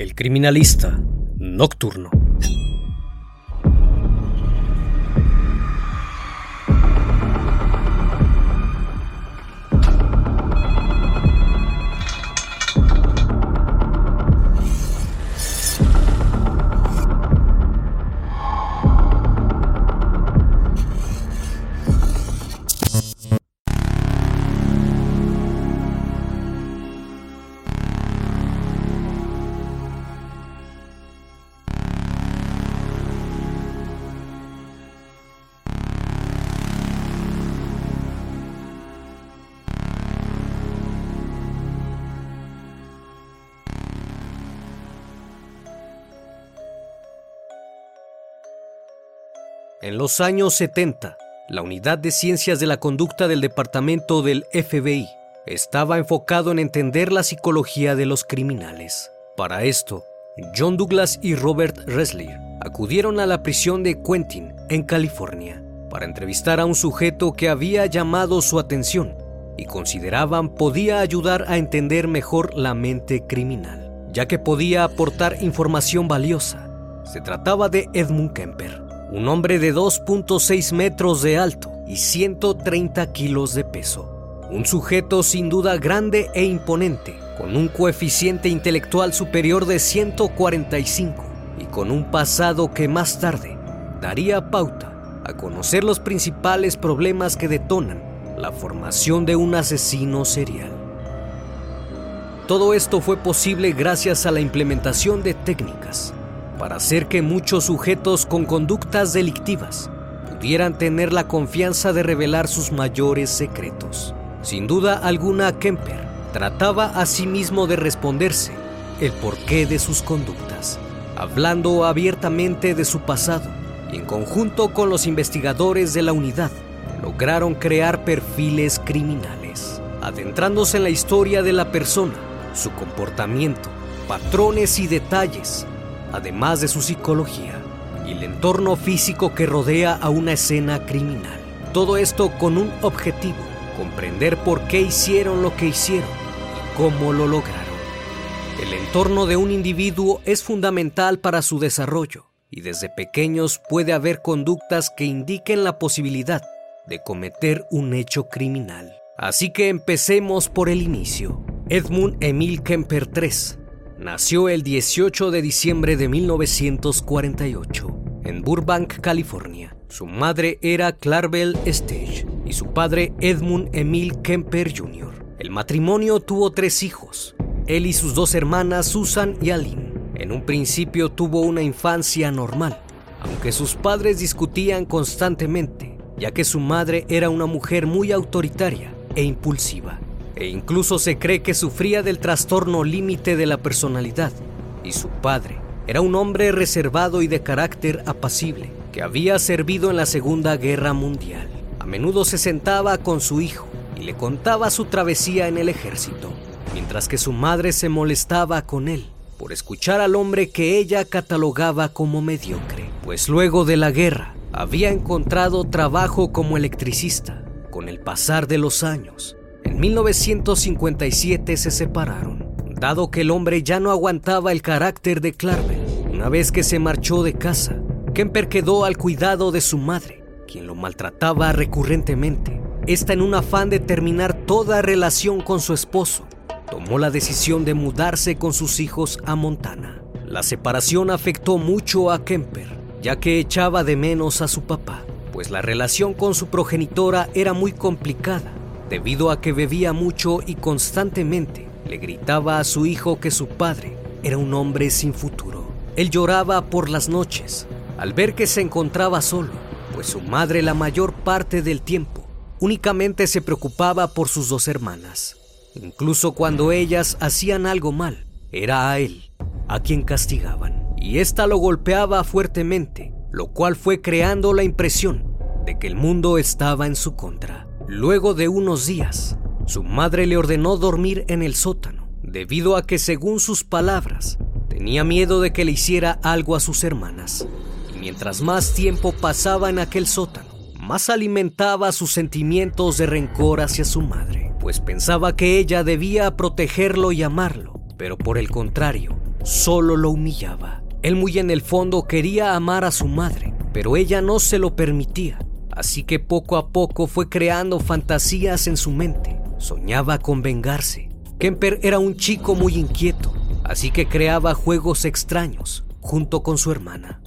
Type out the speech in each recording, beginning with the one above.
El criminalista nocturno. Los años 70, la Unidad de Ciencias de la Conducta del Departamento del FBI estaba enfocado en entender la psicología de los criminales. Para esto, John Douglas y Robert Ressler acudieron a la prisión de Quentin, en California, para entrevistar a un sujeto que había llamado su atención y consideraban podía ayudar a entender mejor la mente criminal, ya que podía aportar información valiosa. Se trataba de Edmund Kemper, un hombre de 2.6 metros de alto y 130 kilos de peso. Un sujeto sin duda grande e imponente, con un coeficiente intelectual superior de 145 y con un pasado que más tarde daría pauta a conocer los principales problemas que detonan la formación de un asesino serial. Todo esto fue posible gracias a la implementación de técnicas para hacer que muchos sujetos con conductas delictivas pudieran tener la confianza de revelar sus mayores secretos. Sin duda alguna, Kemper trataba a sí mismo de responderse el porqué de sus conductas, hablando abiertamente de su pasado y en conjunto con los investigadores de la unidad lograron crear perfiles criminales, adentrándose en la historia de la persona, su comportamiento, patrones y detalles además de su psicología y el entorno físico que rodea a una escena criminal. Todo esto con un objetivo, comprender por qué hicieron lo que hicieron y cómo lo lograron. El entorno de un individuo es fundamental para su desarrollo y desde pequeños puede haber conductas que indiquen la posibilidad de cometer un hecho criminal. Así que empecemos por el inicio. Edmund Emil Kemper III Nació el 18 de diciembre de 1948 en Burbank, California. Su madre era Clarabelle Stage y su padre Edmund Emil Kemper Jr. El matrimonio tuvo tres hijos, él y sus dos hermanas Susan y Aline. En un principio tuvo una infancia normal, aunque sus padres discutían constantemente, ya que su madre era una mujer muy autoritaria e impulsiva e incluso se cree que sufría del trastorno límite de la personalidad. Y su padre era un hombre reservado y de carácter apacible, que había servido en la Segunda Guerra Mundial. A menudo se sentaba con su hijo y le contaba su travesía en el ejército, mientras que su madre se molestaba con él por escuchar al hombre que ella catalogaba como mediocre, pues luego de la guerra había encontrado trabajo como electricista. Con el pasar de los años, en 1957 se separaron, dado que el hombre ya no aguantaba el carácter de Clarabel. Una vez que se marchó de casa, Kemper quedó al cuidado de su madre, quien lo maltrataba recurrentemente. Esta en un afán de terminar toda relación con su esposo, tomó la decisión de mudarse con sus hijos a Montana. La separación afectó mucho a Kemper, ya que echaba de menos a su papá, pues la relación con su progenitora era muy complicada debido a que bebía mucho y constantemente le gritaba a su hijo que su padre era un hombre sin futuro. Él lloraba por las noches al ver que se encontraba solo, pues su madre la mayor parte del tiempo únicamente se preocupaba por sus dos hermanas. Incluso cuando ellas hacían algo mal, era a él a quien castigaban. Y ésta lo golpeaba fuertemente, lo cual fue creando la impresión de que el mundo estaba en su contra. Luego de unos días, su madre le ordenó dormir en el sótano, debido a que, según sus palabras, tenía miedo de que le hiciera algo a sus hermanas. Y mientras más tiempo pasaba en aquel sótano, más alimentaba sus sentimientos de rencor hacia su madre, pues pensaba que ella debía protegerlo y amarlo, pero por el contrario, solo lo humillaba. Él muy en el fondo quería amar a su madre, pero ella no se lo permitía. Así que poco a poco fue creando fantasías en su mente. Soñaba con vengarse. Kemper era un chico muy inquieto, así que creaba juegos extraños junto con su hermana.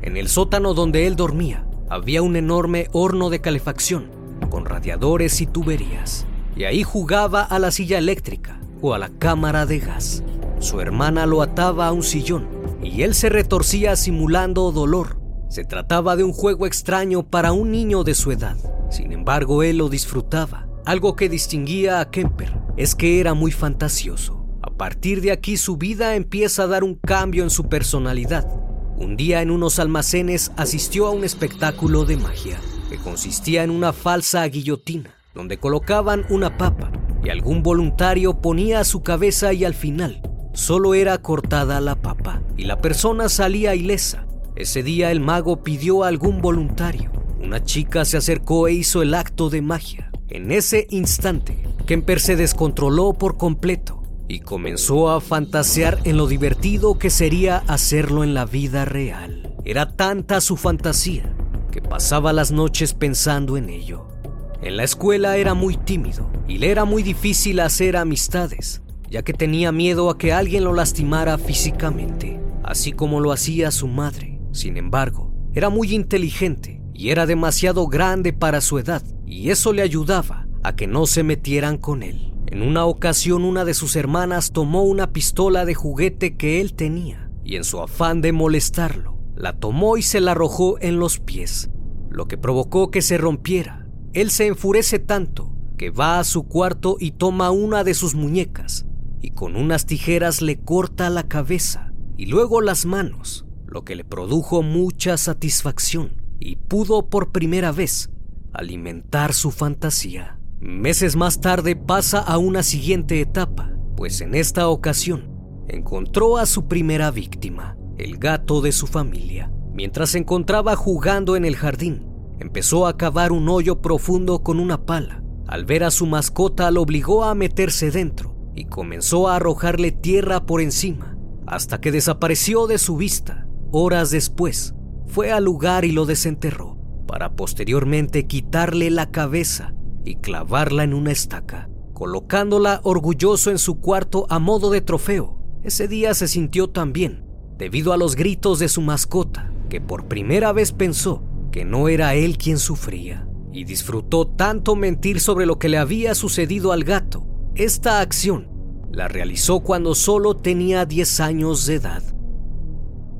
En el sótano donde él dormía había un enorme horno de calefacción con radiadores y tuberías, y ahí jugaba a la silla eléctrica o a la cámara de gas. Su hermana lo ataba a un sillón y él se retorcía simulando dolor. Se trataba de un juego extraño para un niño de su edad. Sin embargo, él lo disfrutaba. Algo que distinguía a Kemper es que era muy fantasioso. A partir de aquí su vida empieza a dar un cambio en su personalidad. Un día en unos almacenes asistió a un espectáculo de magia que consistía en una falsa guillotina donde colocaban una papa y algún voluntario ponía su cabeza y al final solo era cortada la papa y la persona salía ilesa. Ese día el mago pidió a algún voluntario. Una chica se acercó e hizo el acto de magia. En ese instante, Kemper se descontroló por completo y comenzó a fantasear en lo divertido que sería hacerlo en la vida real. Era tanta su fantasía que pasaba las noches pensando en ello. En la escuela era muy tímido y le era muy difícil hacer amistades, ya que tenía miedo a que alguien lo lastimara físicamente, así como lo hacía su madre. Sin embargo, era muy inteligente y era demasiado grande para su edad, y eso le ayudaba a que no se metieran con él. En una ocasión una de sus hermanas tomó una pistola de juguete que él tenía y en su afán de molestarlo, la tomó y se la arrojó en los pies, lo que provocó que se rompiera. Él se enfurece tanto que va a su cuarto y toma una de sus muñecas y con unas tijeras le corta la cabeza y luego las manos, lo que le produjo mucha satisfacción y pudo por primera vez alimentar su fantasía. Meses más tarde pasa a una siguiente etapa, pues en esta ocasión encontró a su primera víctima, el gato de su familia. Mientras se encontraba jugando en el jardín, empezó a cavar un hoyo profundo con una pala. Al ver a su mascota lo obligó a meterse dentro y comenzó a arrojarle tierra por encima, hasta que desapareció de su vista. Horas después, fue al lugar y lo desenterró, para posteriormente quitarle la cabeza y clavarla en una estaca, colocándola orgulloso en su cuarto a modo de trofeo. Ese día se sintió tan bien, debido a los gritos de su mascota, que por primera vez pensó que no era él quien sufría, y disfrutó tanto mentir sobre lo que le había sucedido al gato. Esta acción la realizó cuando solo tenía 10 años de edad.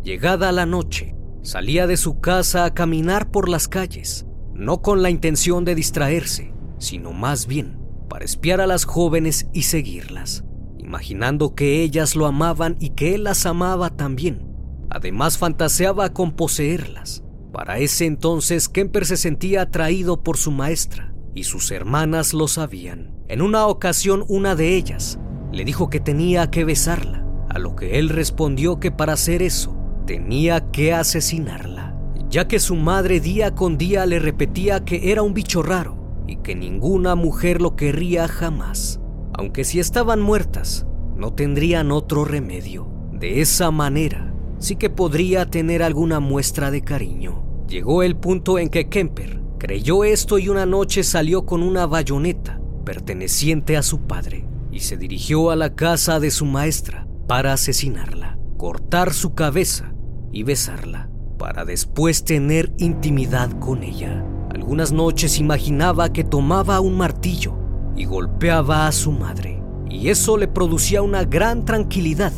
Llegada la noche, salía de su casa a caminar por las calles, no con la intención de distraerse, sino más bien para espiar a las jóvenes y seguirlas, imaginando que ellas lo amaban y que él las amaba también. Además fantaseaba con poseerlas. Para ese entonces Kemper se sentía atraído por su maestra y sus hermanas lo sabían. En una ocasión una de ellas le dijo que tenía que besarla, a lo que él respondió que para hacer eso tenía que asesinarla, ya que su madre día con día le repetía que era un bicho raro y que ninguna mujer lo querría jamás. Aunque si estaban muertas, no tendrían otro remedio. De esa manera, sí que podría tener alguna muestra de cariño. Llegó el punto en que Kemper creyó esto y una noche salió con una bayoneta perteneciente a su padre y se dirigió a la casa de su maestra para asesinarla, cortar su cabeza y besarla, para después tener intimidad con ella. Algunas noches imaginaba que tomaba un martillo y golpeaba a su madre, y eso le producía una gran tranquilidad.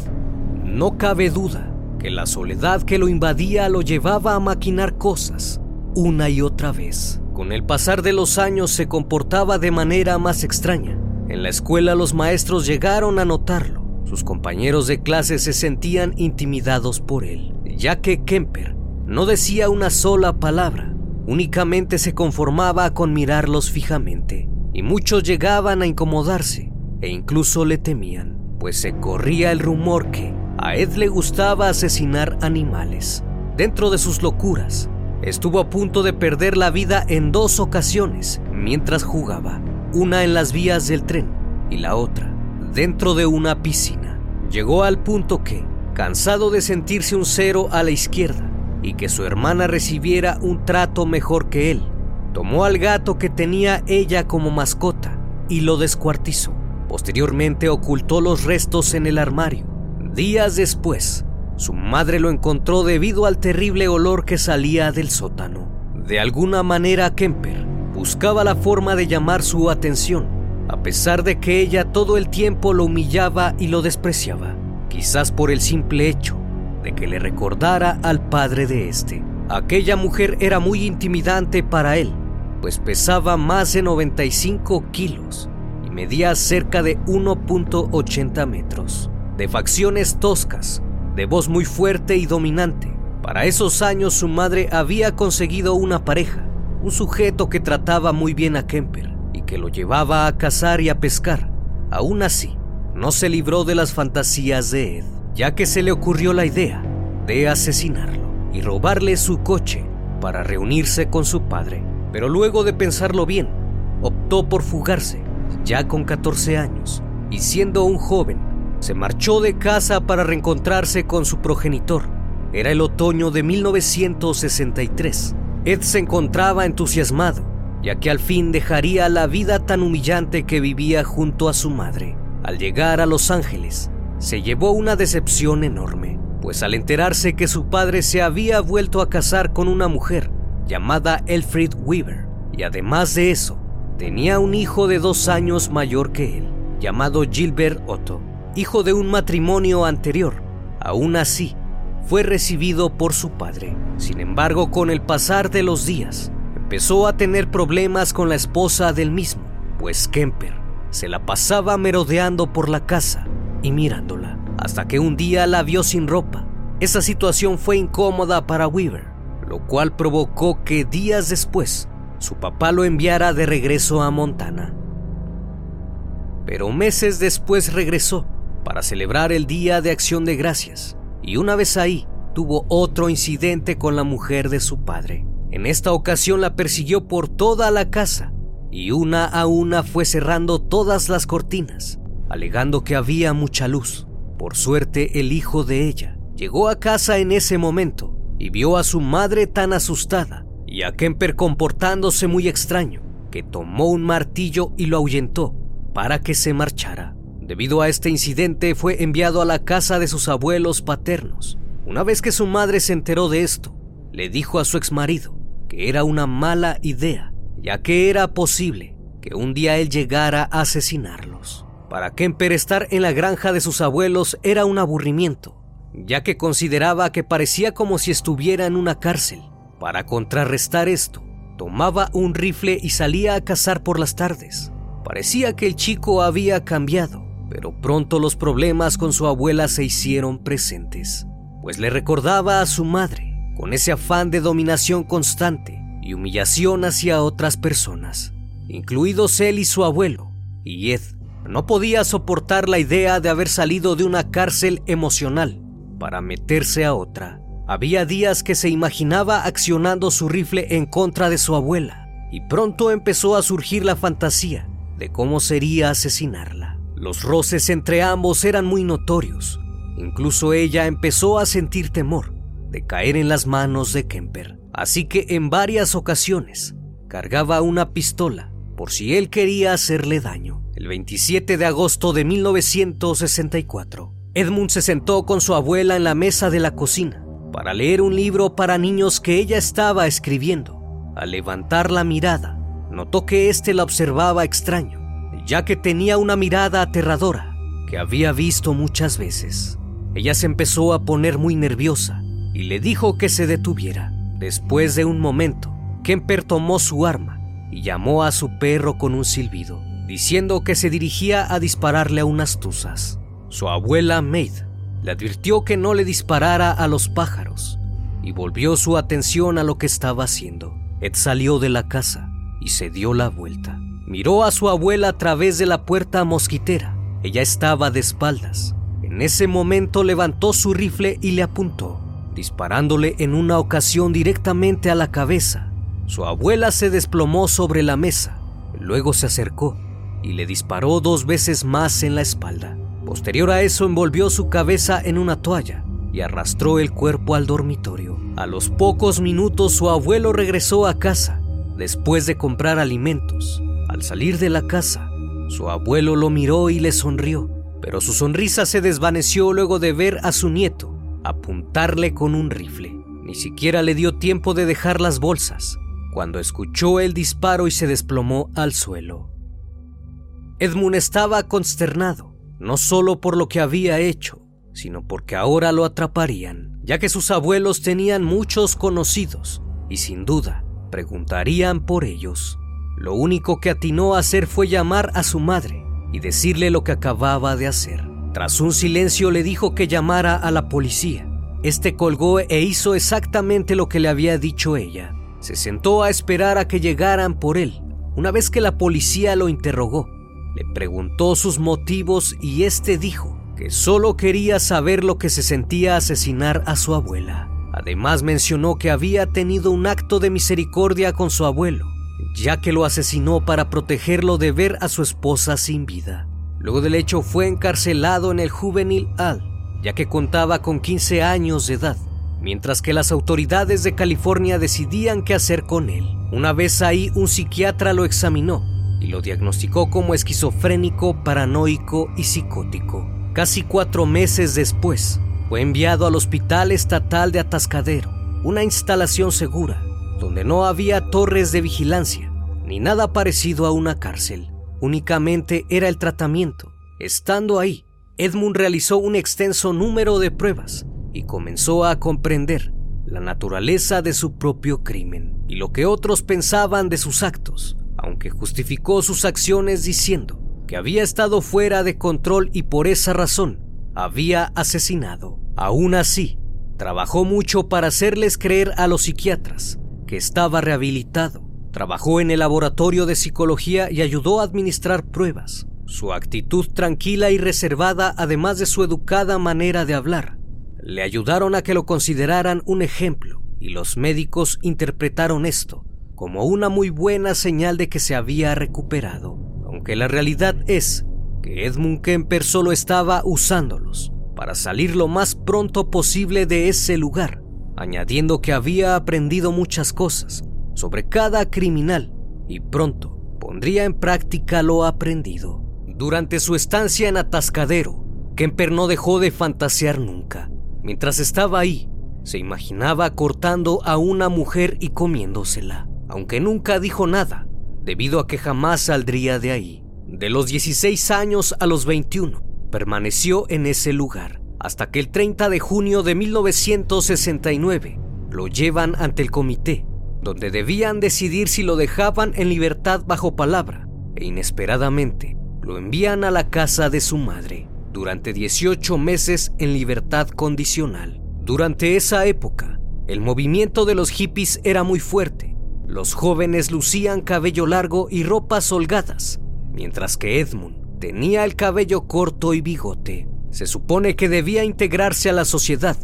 No cabe duda que la soledad que lo invadía lo llevaba a maquinar cosas una y otra vez. Con el pasar de los años se comportaba de manera más extraña. En la escuela los maestros llegaron a notarlo. Sus compañeros de clase se sentían intimidados por él, ya que Kemper no decía una sola palabra únicamente se conformaba con mirarlos fijamente, y muchos llegaban a incomodarse e incluso le temían, pues se corría el rumor que a Ed le gustaba asesinar animales. Dentro de sus locuras, estuvo a punto de perder la vida en dos ocasiones mientras jugaba, una en las vías del tren y la otra dentro de una piscina. Llegó al punto que, cansado de sentirse un cero a la izquierda y que su hermana recibiera un trato mejor que él, tomó al gato que tenía ella como mascota y lo descuartizó. Posteriormente ocultó los restos en el armario. Días después, su madre lo encontró debido al terrible olor que salía del sótano. De alguna manera Kemper buscaba la forma de llamar su atención, a pesar de que ella todo el tiempo lo humillaba y lo despreciaba, quizás por el simple hecho de que le recordara al padre de este. Aquella mujer era muy intimidante para él, pues pesaba más de 95 kilos y medía cerca de 1.80 metros, de facciones toscas, de voz muy fuerte y dominante. Para esos años su madre había conseguido una pareja, un sujeto que trataba muy bien a Kemper que lo llevaba a cazar y a pescar. Aún así, no se libró de las fantasías de Ed, ya que se le ocurrió la idea de asesinarlo y robarle su coche para reunirse con su padre. Pero luego de pensarlo bien, optó por fugarse, ya con 14 años, y siendo un joven, se marchó de casa para reencontrarse con su progenitor. Era el otoño de 1963. Ed se encontraba entusiasmado, ya que al fin dejaría la vida tan humillante que vivía junto a su madre. Al llegar a Los Ángeles, se llevó una decepción enorme, pues al enterarse que su padre se había vuelto a casar con una mujer llamada Elfrid Weaver, y además de eso, tenía un hijo de dos años mayor que él, llamado Gilbert Otto hijo de un matrimonio anterior. Aún así, fue recibido por su padre. Sin embargo, con el pasar de los días, empezó a tener problemas con la esposa del mismo, pues Kemper se la pasaba merodeando por la casa y mirándola, hasta que un día la vio sin ropa. Esa situación fue incómoda para Weaver, lo cual provocó que días después su papá lo enviara de regreso a Montana. Pero meses después regresó para celebrar el Día de Acción de Gracias y una vez ahí tuvo otro incidente con la mujer de su padre. En esta ocasión la persiguió por toda la casa y una a una fue cerrando todas las cortinas, alegando que había mucha luz. Por suerte el hijo de ella llegó a casa en ese momento y vio a su madre tan asustada y a Kemper comportándose muy extraño que tomó un martillo y lo ahuyentó para que se marchara. Debido a este incidente fue enviado a la casa de sus abuelos paternos. Una vez que su madre se enteró de esto, le dijo a su exmarido que era una mala idea, ya que era posible que un día él llegara a asesinarlos. Para Kemper estar en la granja de sus abuelos era un aburrimiento, ya que consideraba que parecía como si estuviera en una cárcel. Para contrarrestar esto, tomaba un rifle y salía a cazar por las tardes. Parecía que el chico había cambiado pero pronto los problemas con su abuela se hicieron presentes, pues le recordaba a su madre con ese afán de dominación constante y humillación hacia otras personas, incluidos él y su abuelo, y Ed no podía soportar la idea de haber salido de una cárcel emocional para meterse a otra. Había días que se imaginaba accionando su rifle en contra de su abuela, y pronto empezó a surgir la fantasía de cómo sería asesinarla. Los roces entre ambos eran muy notorios. Incluso ella empezó a sentir temor de caer en las manos de Kemper. Así que en varias ocasiones cargaba una pistola por si él quería hacerle daño. El 27 de agosto de 1964, Edmund se sentó con su abuela en la mesa de la cocina para leer un libro para niños que ella estaba escribiendo. Al levantar la mirada, notó que éste la observaba extraño ya que tenía una mirada aterradora que había visto muchas veces. Ella se empezó a poner muy nerviosa y le dijo que se detuviera. Después de un momento, Kemper tomó su arma y llamó a su perro con un silbido, diciendo que se dirigía a dispararle a unas tuzas. Su abuela Maid le advirtió que no le disparara a los pájaros y volvió su atención a lo que estaba haciendo. Ed salió de la casa y se dio la vuelta. Miró a su abuela a través de la puerta mosquitera. Ella estaba de espaldas. En ese momento levantó su rifle y le apuntó, disparándole en una ocasión directamente a la cabeza. Su abuela se desplomó sobre la mesa, luego se acercó y le disparó dos veces más en la espalda. Posterior a eso envolvió su cabeza en una toalla y arrastró el cuerpo al dormitorio. A los pocos minutos su abuelo regresó a casa después de comprar alimentos. Al salir de la casa, su abuelo lo miró y le sonrió, pero su sonrisa se desvaneció luego de ver a su nieto apuntarle con un rifle. Ni siquiera le dio tiempo de dejar las bolsas cuando escuchó el disparo y se desplomó al suelo. Edmund estaba consternado, no solo por lo que había hecho, sino porque ahora lo atraparían, ya que sus abuelos tenían muchos conocidos y sin duda preguntarían por ellos. Lo único que atinó a hacer fue llamar a su madre y decirle lo que acababa de hacer. Tras un silencio le dijo que llamara a la policía. Este colgó e hizo exactamente lo que le había dicho ella. Se sentó a esperar a que llegaran por él. Una vez que la policía lo interrogó, le preguntó sus motivos y este dijo que solo quería saber lo que se sentía asesinar a su abuela. Además mencionó que había tenido un acto de misericordia con su abuelo, ya que lo asesinó para protegerlo de ver a su esposa sin vida. Luego del hecho fue encarcelado en el Juvenil Al, ya que contaba con 15 años de edad mientras que las autoridades de California decidían qué hacer con él. Una vez ahí, un psiquiatra lo examinó y lo diagnosticó como esquizofrénico, paranoico y psicótico. Casi cuatro meses después, fue enviado al Hospital Estatal de Atascadero, una instalación segura, donde no había torres de vigilancia ni nada parecido a una cárcel. Únicamente era el tratamiento. Estando ahí, Edmund realizó un extenso número de pruebas y comenzó a comprender la naturaleza de su propio crimen y lo que otros pensaban de sus actos, aunque justificó sus acciones diciendo que había estado fuera de control y por esa razón había asesinado. Aún así, trabajó mucho para hacerles creer a los psiquiatras que estaba rehabilitado. Trabajó en el laboratorio de psicología y ayudó a administrar pruebas. Su actitud tranquila y reservada, además de su educada manera de hablar, le ayudaron a que lo consideraran un ejemplo y los médicos interpretaron esto como una muy buena señal de que se había recuperado, aunque la realidad es que Edmund Kemper solo estaba usándolos para salir lo más pronto posible de ese lugar, añadiendo que había aprendido muchas cosas sobre cada criminal y pronto pondría en práctica lo aprendido. Durante su estancia en Atascadero, Kemper no dejó de fantasear nunca Mientras estaba ahí, se imaginaba cortando a una mujer y comiéndosela, aunque nunca dijo nada, debido a que jamás saldría de ahí. De los 16 años a los 21, permaneció en ese lugar, hasta que el 30 de junio de 1969 lo llevan ante el comité, donde debían decidir si lo dejaban en libertad bajo palabra, e inesperadamente lo envían a la casa de su madre durante 18 meses en libertad condicional. Durante esa época, el movimiento de los hippies era muy fuerte. Los jóvenes lucían cabello largo y ropas holgadas, mientras que Edmund tenía el cabello corto y bigote. Se supone que debía integrarse a la sociedad,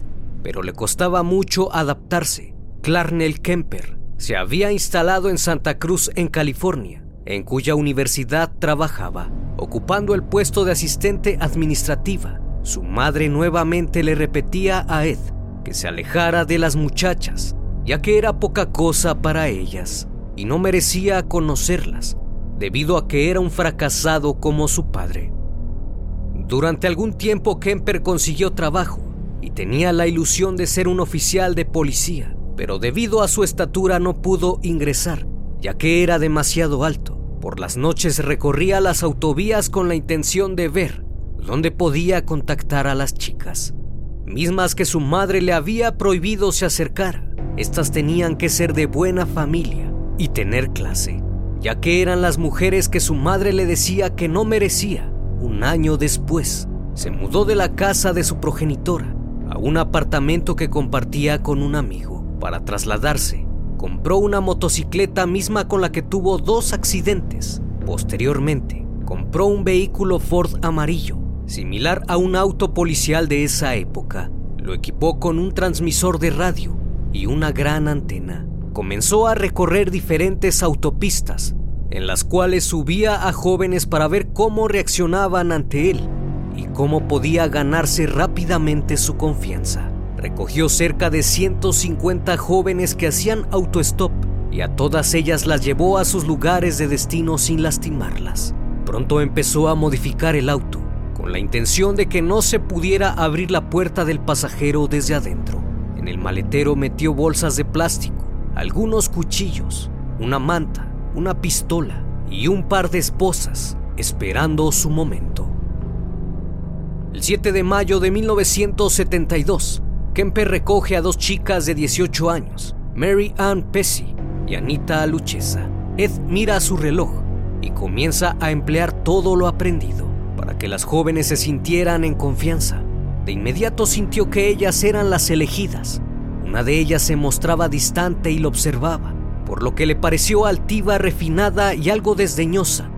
pero le costaba mucho adaptarse. Clarnell Kemper se había instalado en Santa Cruz, en California, en cuya universidad trabajaba, ocupando el puesto de asistente administrativa. Su madre nuevamente le repetía a Ed que se alejara de las muchachas, ya que era poca cosa para ellas y no merecía conocerlas, debido a que era un fracasado como su padre. Durante algún tiempo Kemper consiguió trabajo y tenía la ilusión de ser un oficial de policía, pero debido a su estatura no pudo ingresar, ya que era demasiado alto. Por las noches recorría las autovías con la intención de ver dónde podía contactar a las chicas, mismas que su madre le había prohibido se acercara. Estas tenían que ser de buena familia y tener clase, ya que eran las mujeres que su madre le decía que no merecía. Un año después, se mudó de la casa de su progenitora a un apartamento que compartía con un amigo para trasladarse compró una motocicleta misma con la que tuvo dos accidentes. Posteriormente, compró un vehículo Ford amarillo, similar a un auto policial de esa época. Lo equipó con un transmisor de radio y una gran antena. Comenzó a recorrer diferentes autopistas, en las cuales subía a jóvenes para ver cómo reaccionaban ante él y cómo podía ganarse rápidamente su confianza. Recogió cerca de 150 jóvenes que hacían autostop y a todas ellas las llevó a sus lugares de destino sin lastimarlas. Pronto empezó a modificar el auto con la intención de que no se pudiera abrir la puerta del pasajero desde adentro. En el maletero metió bolsas de plástico, algunos cuchillos, una manta, una pistola y un par de esposas, esperando su momento. El 7 de mayo de 1972, Kemper recoge a dos chicas de 18 años, Mary Ann Pesci y Anita Luchesa. Ed mira su reloj y comienza a emplear todo lo aprendido para que las jóvenes se sintieran en confianza. De inmediato sintió que ellas eran las elegidas. Una de ellas se mostraba distante y lo observaba, por lo que le pareció altiva, refinada y algo desdeñosa,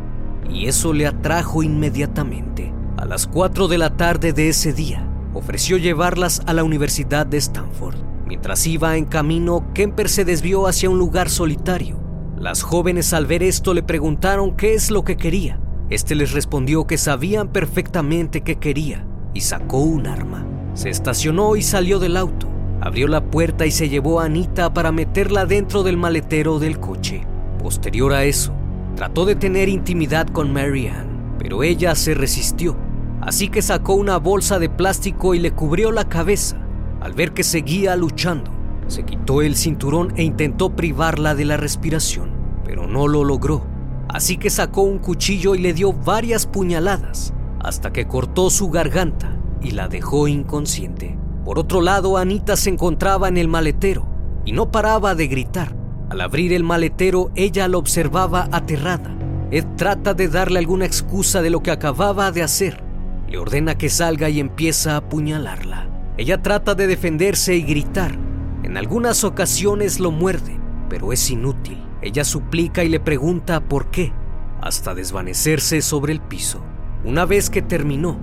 y eso le atrajo inmediatamente. A las 4 de la tarde de ese día, ofreció llevarlas a la Universidad de Stanford. Mientras iba en camino, Kemper se desvió hacia un lugar solitario. Las jóvenes al ver esto le preguntaron qué es lo que quería. Este les respondió que sabían perfectamente qué quería y sacó un arma. Se estacionó y salió del auto. Abrió la puerta y se llevó a Anita para meterla dentro del maletero del coche. Posterior a eso, trató de tener intimidad con Marianne, pero ella se resistió. Así que sacó una bolsa de plástico y le cubrió la cabeza. Al ver que seguía luchando, se quitó el cinturón e intentó privarla de la respiración, pero no lo logró. Así que sacó un cuchillo y le dio varias puñaladas hasta que cortó su garganta y la dejó inconsciente. Por otro lado, Anita se encontraba en el maletero y no paraba de gritar. Al abrir el maletero, ella lo observaba aterrada. Ed trata de darle alguna excusa de lo que acababa de hacer. Le ordena que salga y empieza a apuñalarla. Ella trata de defenderse y gritar. En algunas ocasiones lo muerde, pero es inútil. Ella suplica y le pregunta por qué, hasta desvanecerse sobre el piso. Una vez que terminó,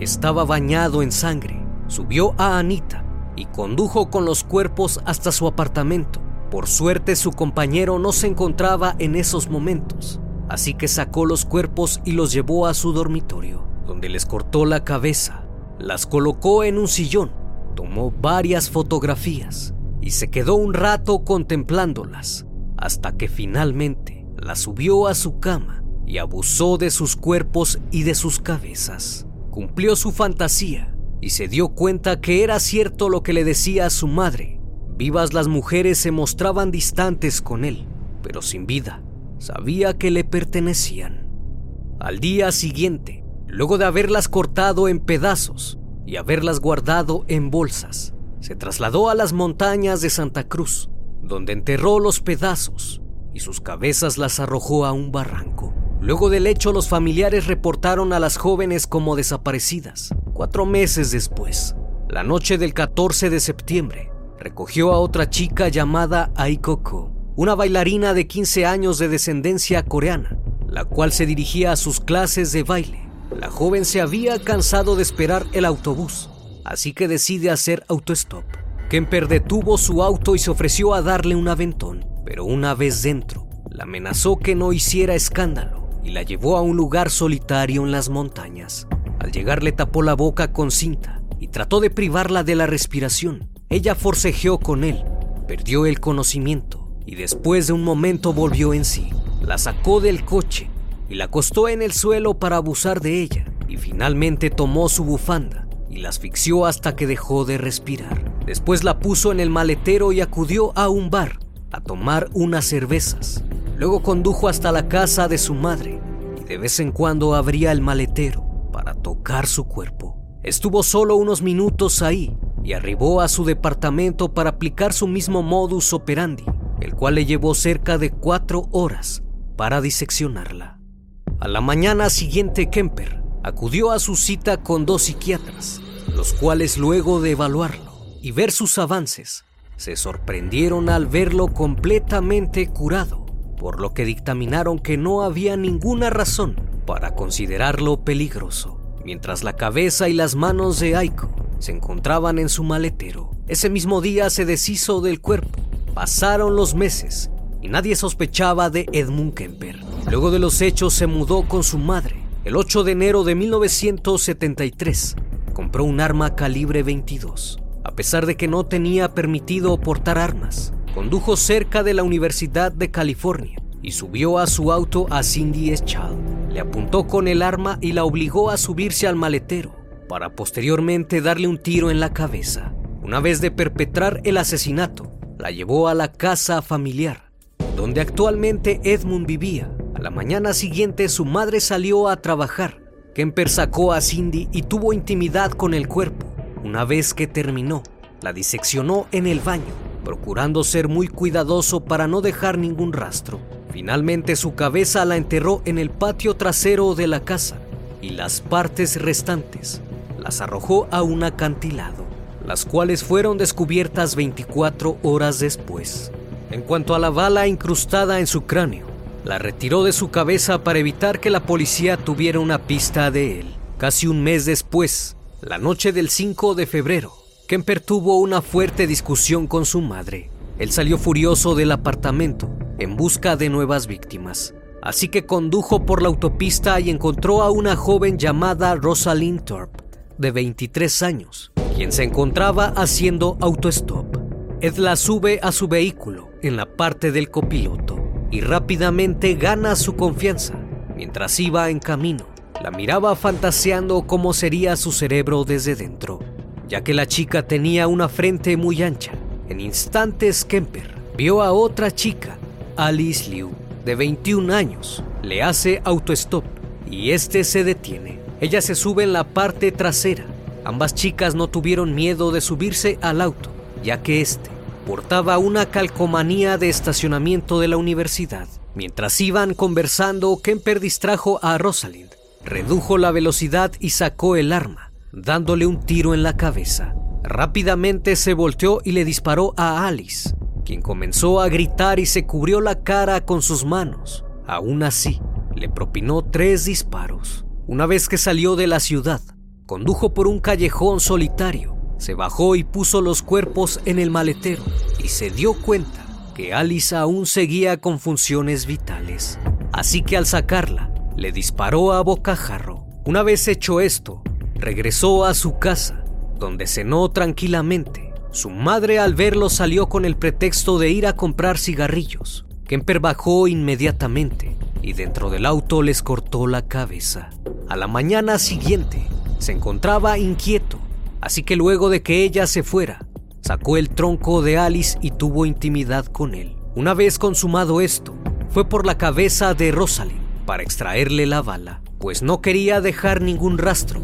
estaba bañado en sangre. Subió a Anita y condujo con los cuerpos hasta su apartamento. Por suerte su compañero no se encontraba en esos momentos, así que sacó los cuerpos y los llevó a su dormitorio, donde les cortó la cabeza, las colocó en un sillón, tomó varias fotografías y se quedó un rato contemplándolas hasta que finalmente la subió a su cama y abusó de sus cuerpos y de sus cabezas. Cumplió su fantasía y se dio cuenta que era cierto lo que le decía a su madre. Vivas las mujeres se mostraban distantes con él, pero sin vida. Sabía que le pertenecían. Al día siguiente, luego de haberlas cortado en pedazos y haberlas guardado en bolsas, se trasladó a las montañas de Santa Cruz donde enterró los pedazos y sus cabezas las arrojó a un barranco. Luego del hecho, los familiares reportaron a las jóvenes como desaparecidas. Cuatro meses después, la noche del 14 de septiembre, recogió a otra chica llamada Aikoko, una bailarina de 15 años de descendencia coreana, la cual se dirigía a sus clases de baile. La joven se había cansado de esperar el autobús, así que decide hacer autostop. Kemper detuvo su auto y se ofreció a darle un aventón, pero una vez dentro, la amenazó que no hiciera escándalo y la llevó a un lugar solitario en las montañas. Al llegar le tapó la boca con cinta y trató de privarla de la respiración. Ella forcejeó con él, perdió el conocimiento y después de un momento volvió en sí. La sacó del coche y la acostó en el suelo para abusar de ella y finalmente tomó su bufanda y la asfixió hasta que dejó de respirar. Después la puso en el maletero y acudió a un bar a tomar unas cervezas. Luego condujo hasta la casa de su madre y de vez en cuando abría el maletero para tocar su cuerpo. Estuvo solo unos minutos ahí y arribó a su departamento para aplicar su mismo modus operandi, el cual le llevó cerca de cuatro horas para diseccionarla. A la mañana siguiente, Kemper acudió a su cita con dos psiquiatras, los cuales luego de evaluarlo y ver sus avances, se sorprendieron al verlo completamente curado, por lo que dictaminaron que no había ninguna razón para considerarlo peligroso. Mientras la cabeza y las manos de Aiko se encontraban en su maletero, ese mismo día se deshizo del cuerpo. Pasaron los meses y nadie sospechaba de Edmund Kemper. Luego de los hechos se mudó con su madre el 8 de enero de 1973, compró un arma calibre 22. A pesar de que no tenía permitido portar armas, condujo cerca de la Universidad de California y subió a su auto a Cindy Eschal. Le apuntó con el arma y la obligó a subirse al maletero para posteriormente darle un tiro en la cabeza. Una vez de perpetrar el asesinato, la llevó a la casa familiar, donde actualmente Edmund vivía. La mañana siguiente su madre salió a trabajar. Kemper sacó a Cindy y tuvo intimidad con el cuerpo. Una vez que terminó, la diseccionó en el baño, procurando ser muy cuidadoso para no dejar ningún rastro. Finalmente su cabeza la enterró en el patio trasero de la casa y las partes restantes las arrojó a un acantilado las cuales fueron descubiertas 24 horas después. En cuanto a la bala incrustada en su cráneo, la retiró de su cabeza para evitar que la policía tuviera una pista de él. Casi un mes después, la noche del 5 de febrero, Kemper tuvo una fuerte discusión con su madre. Él salió furioso del apartamento en busca de nuevas víctimas. Así que condujo por la autopista y encontró a una joven llamada Rosalind Thorpe, de 23 años, quien se encontraba haciendo autostop. Ed la sube a su vehículo en la parte del copiloto y rápidamente gana su confianza. Mientras iba en camino, la miraba fantaseando cómo sería su cerebro desde dentro, ya que la chica tenía una frente muy ancha. En instantes, Kemper vio a otra chica, Alice Liu, de 21 años. Le hace autostop y este se detiene. Ella se sube en la parte trasera Ambas chicas no tuvieron miedo de subirse al auto, ya que este portaba una calcomanía de estacionamiento de la universidad. Mientras iban conversando, Kemper distrajo a Rosalind, redujo la velocidad y sacó el arma, dándole un tiro en la cabeza. Rápidamente se volteó y le disparó a Alice, quien comenzó a gritar y se cubrió la cara con sus manos. Aún así, le propinó tres disparos. Una vez que salió de la ciudad, Condujo por un callejón solitario, se bajó y puso los cuerpos en el maletero y se dio cuenta que Alice aún seguía con funciones vitales. Así que al sacarla, le disparó a bocajarro. Una vez hecho esto, regresó a su casa, donde cenó tranquilamente. Su madre al verlo salió con el pretexto de ir a comprar cigarrillos. Kemper bajó inmediatamente y dentro del auto les cortó la cabeza. A la mañana siguiente, se encontraba inquieto, así que luego de que ella se fuera, sacó el tronco de Alice y tuvo intimidad con él. Una vez consumado esto, fue por la cabeza de Rosalind para extraerle la bala, pues no quería dejar ningún rastro.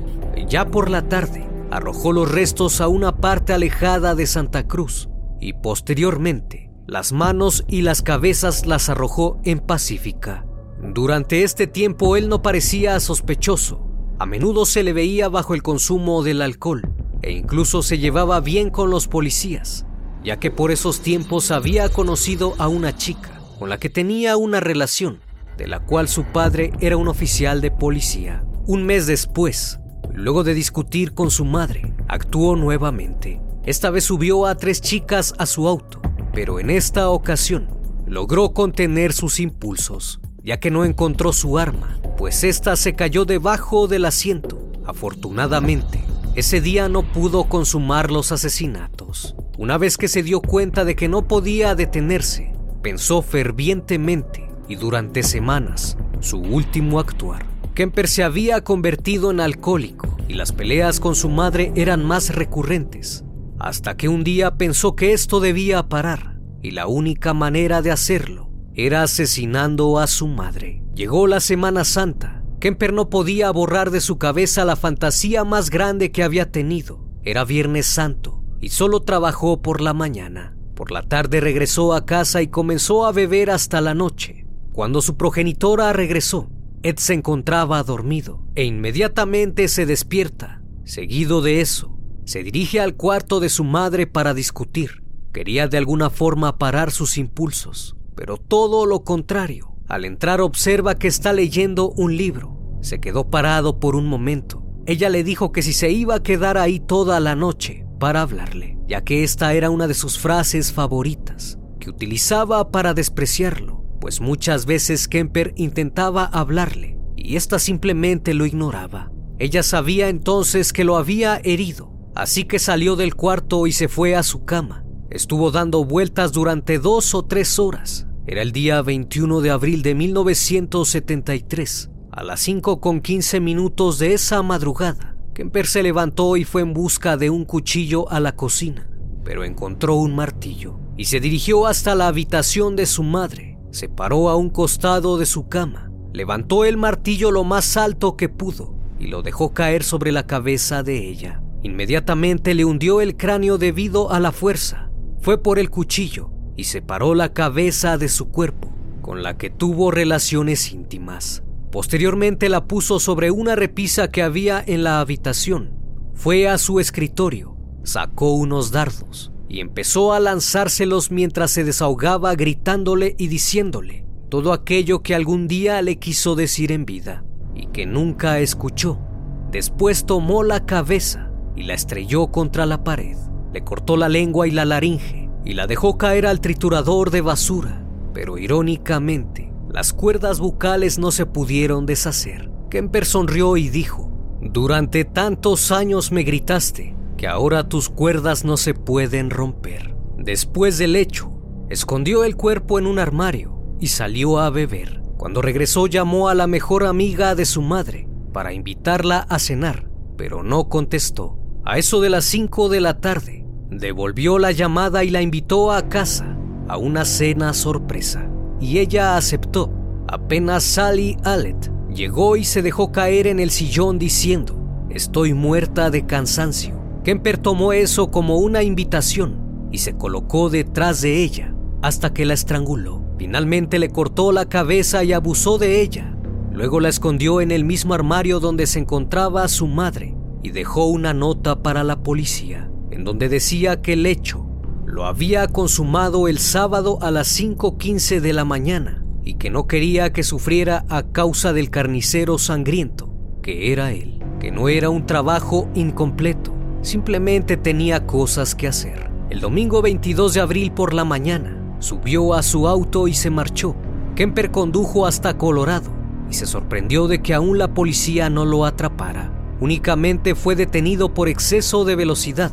Ya por la tarde, arrojó los restos a una parte alejada de Santa Cruz y posteriormente las manos y las cabezas las arrojó en Pacífica. Durante este tiempo él no parecía sospechoso, a menudo se le veía bajo el consumo del alcohol e incluso se llevaba bien con los policías, ya que por esos tiempos había conocido a una chica con la que tenía una relación, de la cual su padre era un oficial de policía. Un mes después, luego de discutir con su madre, actuó nuevamente. Esta vez subió a tres chicas a su auto, pero en esta ocasión logró contener sus impulsos, ya que no encontró su arma pues ésta se cayó debajo del asiento. Afortunadamente, ese día no pudo consumar los asesinatos. Una vez que se dio cuenta de que no podía detenerse, pensó fervientemente y durante semanas su último actuar. Kemper se había convertido en alcohólico y las peleas con su madre eran más recurrentes, hasta que un día pensó que esto debía parar y la única manera de hacerlo era asesinando a su madre. Llegó la Semana Santa. Kemper no podía borrar de su cabeza la fantasía más grande que había tenido. Era Viernes Santo y solo trabajó por la mañana. Por la tarde regresó a casa y comenzó a beber hasta la noche. Cuando su progenitora regresó, Ed se encontraba dormido e inmediatamente se despierta. Seguido de eso, se dirige al cuarto de su madre para discutir. Quería de alguna forma parar sus impulsos, pero todo lo contrario. Al entrar observa que está leyendo un libro. Se quedó parado por un momento. Ella le dijo que si se iba a quedar ahí toda la noche para hablarle, ya que esta era una de sus frases favoritas, que utilizaba para despreciarlo, pues muchas veces Kemper intentaba hablarle y ésta simplemente lo ignoraba. Ella sabía entonces que lo había herido, así que salió del cuarto y se fue a su cama. Estuvo dando vueltas durante dos o tres horas. Era el día 21 de abril de 1973. A las 5 con 15 minutos de esa madrugada, Kemper se levantó y fue en busca de un cuchillo a la cocina, pero encontró un martillo y se dirigió hasta la habitación de su madre. Se paró a un costado de su cama, levantó el martillo lo más alto que pudo y lo dejó caer sobre la cabeza de ella. Inmediatamente le hundió el cráneo debido a la fuerza. Fue por el cuchillo y separó la cabeza de su cuerpo, con la que tuvo relaciones íntimas. Posteriormente la puso sobre una repisa que había en la habitación. Fue a su escritorio, sacó unos dardos y empezó a lanzárselos mientras se desahogaba gritándole y diciéndole todo aquello que algún día le quiso decir en vida y que nunca escuchó. Después tomó la cabeza y la estrelló contra la pared. Le cortó la lengua y la laringe y la dejó caer al triturador de basura. Pero irónicamente, las cuerdas bucales no se pudieron deshacer. Kemper sonrió y dijo, Durante tantos años me gritaste que ahora tus cuerdas no se pueden romper. Después del hecho, escondió el cuerpo en un armario y salió a beber. Cuando regresó llamó a la mejor amiga de su madre para invitarla a cenar, pero no contestó. A eso de las 5 de la tarde, devolvió la llamada y la invitó a casa a una cena sorpresa. Y ella aceptó. Apenas Sally Allet llegó y se dejó caer en el sillón diciendo, estoy muerta de cansancio. Kemper tomó eso como una invitación y se colocó detrás de ella hasta que la estranguló. Finalmente le cortó la cabeza y abusó de ella. Luego la escondió en el mismo armario donde se encontraba su madre y dejó una nota para la policía, en donde decía que el hecho lo había consumado el sábado a las 5.15 de la mañana y que no quería que sufriera a causa del carnicero sangriento, que era él, que no era un trabajo incompleto Simplemente tenía cosas que hacer. El domingo 22 de abril por la mañana, subió a su auto y se marchó. Kemper condujo hasta Colorado y se sorprendió de que aún la policía no lo atrapara. Únicamente fue detenido por exceso de velocidad.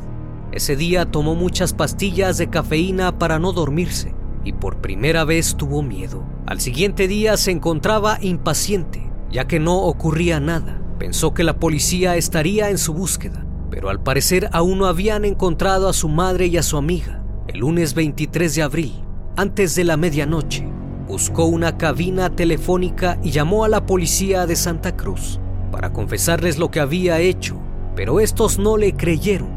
Ese día tomó muchas pastillas de cafeína para no dormirse y por primera vez tuvo miedo. Al siguiente día se encontraba impaciente, ya que no ocurría nada. Pensó que la policía estaría en su búsqueda pero al parecer aún no habían encontrado a su madre y a su amiga. El lunes 23 de abril, antes de la medianoche, buscó una cabina telefónica y llamó a la policía de Santa Cruz para confesarles lo que había hecho, pero estos no le creyeron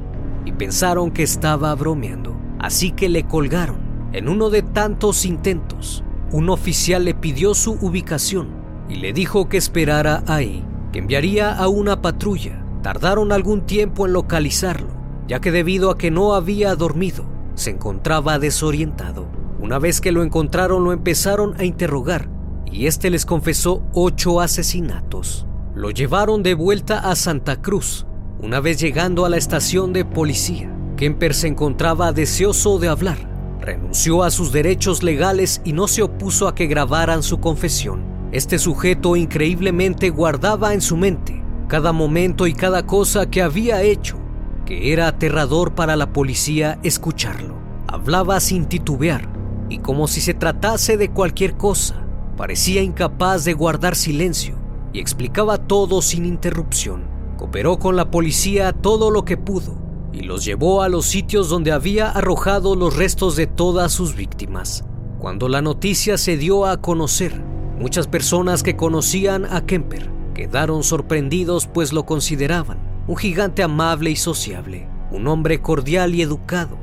pensaron que estaba bromeando, así que le colgaron. En uno de tantos intentos, un oficial le pidió su ubicación y le dijo que esperara ahí, que enviaría a una patrulla Tardaron algún tiempo en localizarlo, ya que debido a que no había dormido, se encontraba desorientado. Una vez que lo encontraron lo empezaron a interrogar y este les confesó ocho asesinatos. Lo llevaron de vuelta a Santa Cruz. Una vez llegando a la estación de policía, Kemper se encontraba deseoso de hablar. Renunció a sus derechos legales y no se opuso a que grabaran su confesión. Este sujeto increíblemente guardaba en su mente cada momento y cada cosa que había hecho, que era aterrador para la policía escucharlo. Hablaba sin titubear y como si se tratase de cualquier cosa, parecía incapaz de guardar silencio y explicaba todo sin interrupción. Cooperó con la policía todo lo que pudo y los llevó a los sitios donde había arrojado los restos de todas sus víctimas. Cuando la noticia se dio a conocer, muchas personas que conocían a Kemper Quedaron sorprendidos pues lo consideraban un gigante amable y sociable, un hombre cordial y educado.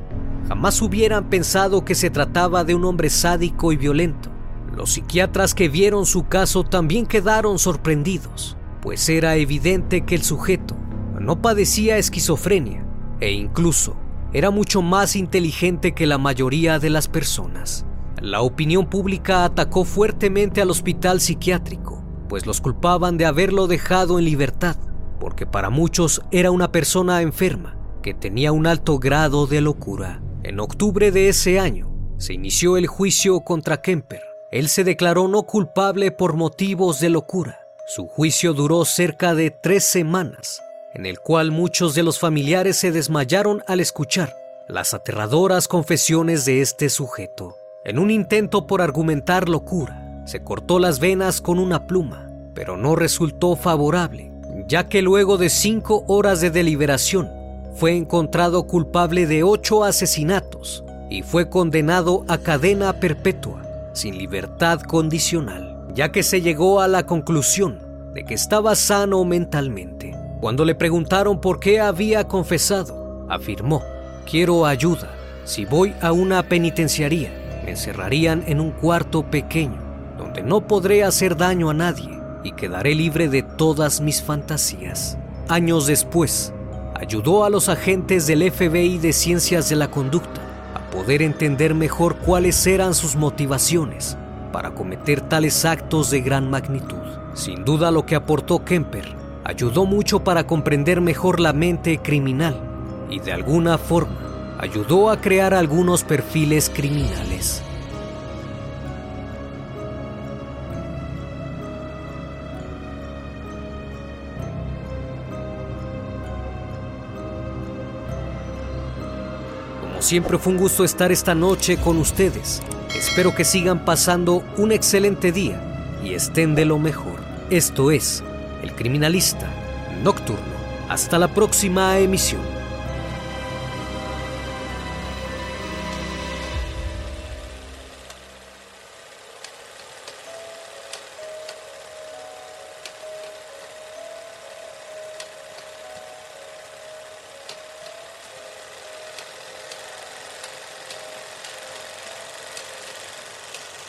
Jamás hubieran pensado que se trataba de un hombre sádico y violento. Los psiquiatras que vieron su caso también quedaron sorprendidos, pues era evidente que el sujeto no padecía esquizofrenia e incluso era mucho más inteligente que la mayoría de las personas. La opinión pública atacó fuertemente al hospital psiquiátrico pues los culpaban de haberlo dejado en libertad, porque para muchos era una persona enferma que tenía un alto grado de locura. En octubre de ese año se inició el juicio contra Kemper. Él se declaró no culpable por motivos de locura Su juicio duró cerca de tres semanas, en el cual muchos de los familiares se desmayaron al escuchar las aterradoras confesiones de este sujeto. En un intento por argumentar locura, se cortó las venas con una pluma, pero no resultó favorable, ya que luego de cinco horas de deliberación, fue encontrado culpable de ocho asesinatos y fue condenado a cadena perpetua, sin libertad condicional, ya que se llegó a la conclusión de que estaba sano mentalmente. Cuando le preguntaron por qué había confesado, afirmó, quiero ayuda. Si voy a una penitenciaría, me encerrarían en un cuarto pequeño, donde no podré hacer daño a nadie y quedaré libre de todas mis fantasías. Años después, ayudó a los agentes del FBI de Ciencias de la Conducta a poder entender mejor cuáles eran sus motivaciones para cometer tales actos de gran magnitud. Sin duda lo que aportó Kemper ayudó mucho para comprender mejor la mente criminal y de alguna forma ayudó a crear algunos perfiles criminales. Siempre fue un gusto estar esta noche con ustedes. Espero que sigan pasando un excelente día y estén de lo mejor. Esto es El Criminalista Nocturno. Hasta la próxima emisión.